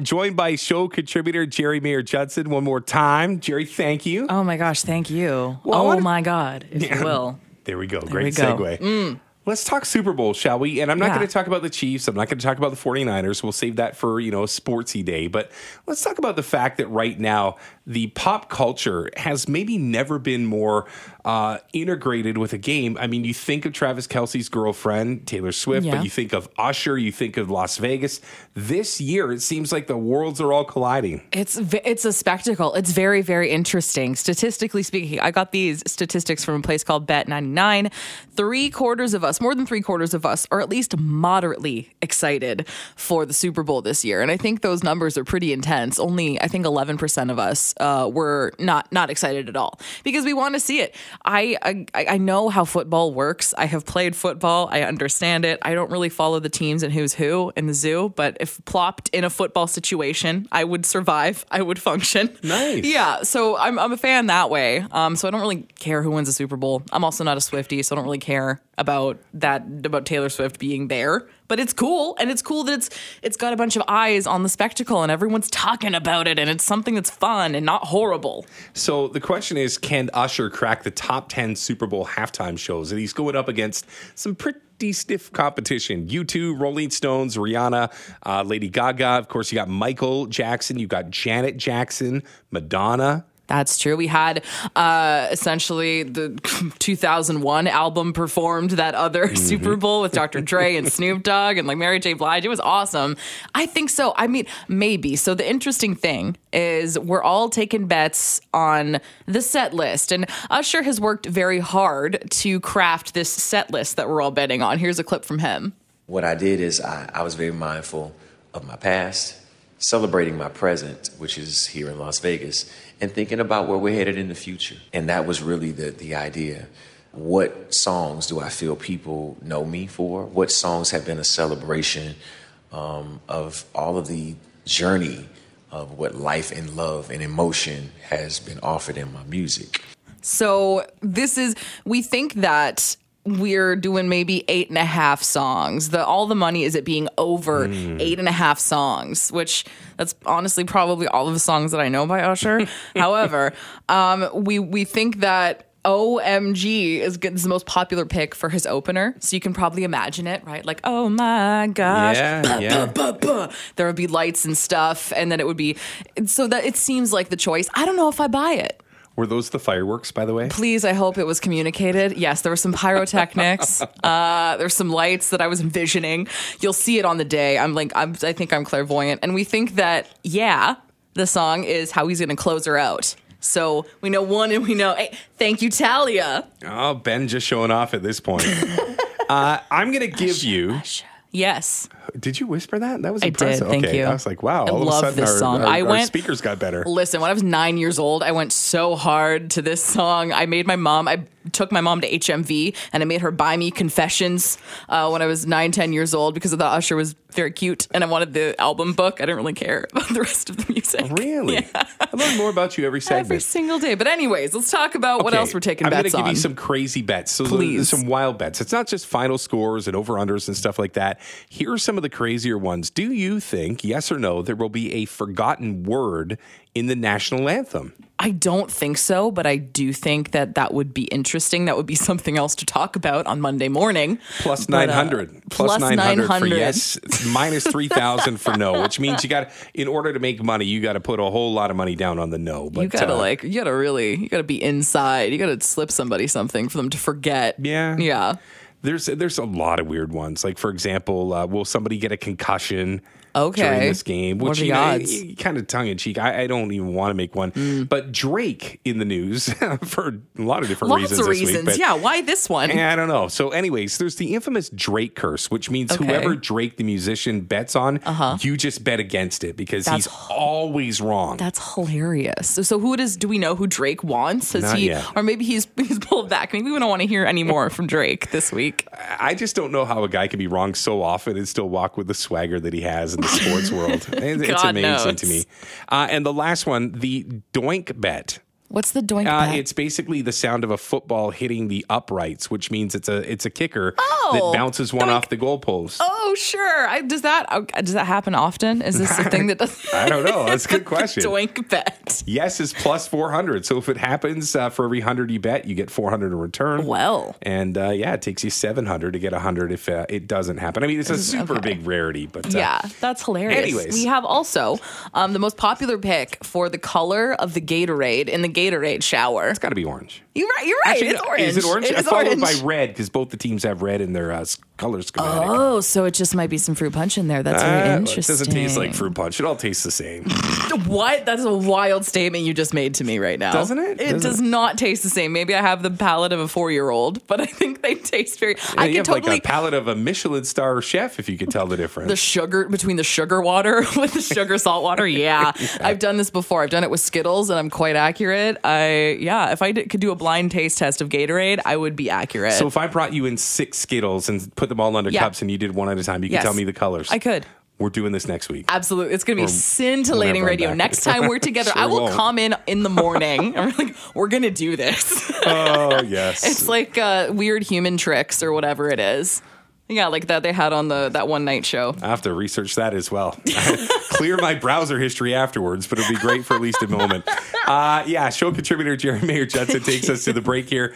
Joined by show contributor Geri Mayer-Judson one more time. Geri, thank you. Oh my gosh, thank you. Well, oh wanna- my God, if Yeah. you will. There we go. we Great go. segue. Mm. Let's talk Super Bowl, shall we? And I'm not Yeah. going to talk about the Chiefs. I'm not going to talk about the 49ers. We'll save that for, you know, a sportsy day. But let's talk about the fact that right now the pop culture has maybe never been more uh, integrated with a game. I mean, you think of Travis Kelce's girlfriend, Taylor Swift, Yeah. but you think of Usher, you think of Las Vegas. This year, it seems like the worlds are all colliding. It's it's a spectacle. It's very very interesting. Statistically speaking, I got these statistics from a place called Bet99. Three quarters of us, more than three quarters of us, are at least moderately excited for the Super Bowl this year, and I think those numbers are pretty intense. Only I think 11 percent of us uh, were not not excited at all because we want to see it. I, I I know how football works. I have played football. I understand it. I don't really follow the teams and who's who in the zoo, but if plopped in a football situation, I would survive. I would function. Nice. Yeah. So I'm I'm a fan that way. Um. So I don't really care who wins the Super Bowl. I'm also not a Swiftie, so I don't really care about that about Taylor Swift being there. But it's cool, and it's cool that it's it's got a bunch of eyes on the spectacle, and everyone's talking about it, and it's something that's fun and not horrible. So the question is, can Usher crack the top 10 Super Bowl halftime shows? And he's going up against some pretty stiff competition. U2, Rolling Stones, Rihanna, uh, Lady Gaga. Of course, you got Michael Jackson. You got Janet Jackson, Madonna. That's true. We had uh, essentially the 2001 album performed that other Super Bowl with Dr. Dre and Snoop Dogg and like Mary J. Blige. It was awesome. I think so. I mean, maybe. So the interesting thing is we're all taking bets on the set list, and Usher has worked very hard to craft this set list that we're all betting on. Here's a clip from him. What I did is I, I was very mindful of my past, celebrating my present, which is here in Las Vegas, and thinking about where we're headed in the future. And that was really the, the idea. What songs do I feel people know me for? What songs have been a celebration um, of all of the journey of what life and love and emotion has been offered in my music? So this is we think that we're doing maybe eight and a half songs. The all the money is it being over eight and a half songs, which that's honestly probably all of the songs that I know by Usher. However, um, we we think that. OMG is, good- is the most popular pick for his opener. So you can probably imagine it, right? Like, oh my gosh. Yeah, Bah, yeah. bah, bah. There would be lights and stuff. And then it would be, so that it seems like the choice. I don't know if I buy it Were those the fireworks, by the way? please i hope it was communicated. Yes there were some pyrotechnics. Uh there's some lights that i was envisioning. You'll see it on the day. I'm like I'm, i think i'm clairvoyant. And we think that yeah the song is how he's gonna close her out. So we know one and we know hey, thank you talia. Oh, Ben just showing off at this point. uh, I'm going to give you. yes Did you whisper that? That was impressive. I did, thank okay. you. I was like, wow. I all love of a sudden, this our, song. our- I went- speakers got better. Listen, when I was nine years old, I went so hard to this song. I made my mom, I took my mom to HMV and I made her buy me Confessions uh, when I was nine, ten years old because I thought Usher was very cute and I wanted the album book. I didn't really care about the rest of the music. Really? I learn more about you every segment. Every single day. But, anyways, let's talk about what else we're taking I'm bets gonna give on. you some crazy bets. So Please. some wild bets. It's not just final scores and over unders and stuff like that. Here are some of the crazier ones. Do you think, yes or no, there will be a forgotten word in the national anthem? I don't think so, but I do think that that would be interesting. That would be something else to talk about on Monday morning. Plus But, uh, 900. plus 900, for yes, minus 3,000 for no, which means you got, in order to make money, you got to put a whole lot of money down on the no. But you gotta uh, like, you gotta really, you gotta be inside. You gotta slip somebody something for them to forget. Yeah. Yeah. There's there's a lot of weird ones. Like for example, uh, will somebody get a concussion Okay. during this game? Which you know, kind of tongue in cheek. I, I don't even want to make one. But Drake in the news for a lot of different Lots reasons. of this reasons. Week, but- yeah. Why this one? I don't know. So, anyways, there's the infamous Drake curse, which means Okay. whoever Drake the musician bets on, you just bet against it because That's- he's always wrong. That's hilarious. So, so who does do we know who Drake wants? Has Not he yet. or maybe he's he's pulled back? Maybe we don't want to hear any more from Drake this week. I just don't know how a guy can be wrong so often and still walk with the swagger that he has in the sports world. It's amazing knows. to me. Uh, and the last one, the doink bet. What's the doink Uh, bet? it's basically the sound of a football hitting the uprights, which means it's a it's a kicker Oh. that bounces one off the goalpost. Oh, sure. I, does that uh, does that happen often? Is this a thing that does? I don't know. That's a good question. Doink bet. Yes is plus 400. So if it happens uh, for every 100 you bet, you get 400 in return. Well. And uh, yeah, it takes you 700 to get 100 if uh, it doesn't happen. I mean, it's a super okay. big rarity, but uh, Yeah, that's hilarious. Anyways. we have also um, the most popular pick for the color of the Gatorade in the Gatorade shower. it's got to be orange. You're right. You're right. Actually, it's orange. Is it orange? It I is followed orange. by red because both the teams have red in their uh, color schematic. Oh, so it just might be some fruit punch in there. That's very Uh, well, interesting. It doesn't taste like fruit punch. It all tastes the same. What? That's a wild statement you just made to me right now. Doesn't it? It Doesn't does it? not taste the same. Maybe I have the palate of a four-year-old, but I think they taste very. I you can have totally like a palate of a Michelin star chef if you could tell the difference. the sugar between the sugar water with the sugar salt water. Yeah. I've done this before. I've done it with Skittles, and I'm quite accurate. I yeah, if I did, could do a blind taste test of Gatorade, I would be accurate. so if I brought you in six Skittles and put them all under Yeah. cups and you did one at a time, you Yes. could tell me the colors. I could. We're doing this next week. Absolutely. It's going to be scintillating I'm radio. Next time we're together, I will won't. come in in the morning. we're like, we're going to do this. oh yes. it's like uh, weird human tricks or whatever it is. Yeah, like that they had on the that one night show. I have to research that as well. Clear my browser history afterwards, but it'll be great for at least a moment. Uh, yeah, show contributor Geri Mayer-Judson takes us to the break here.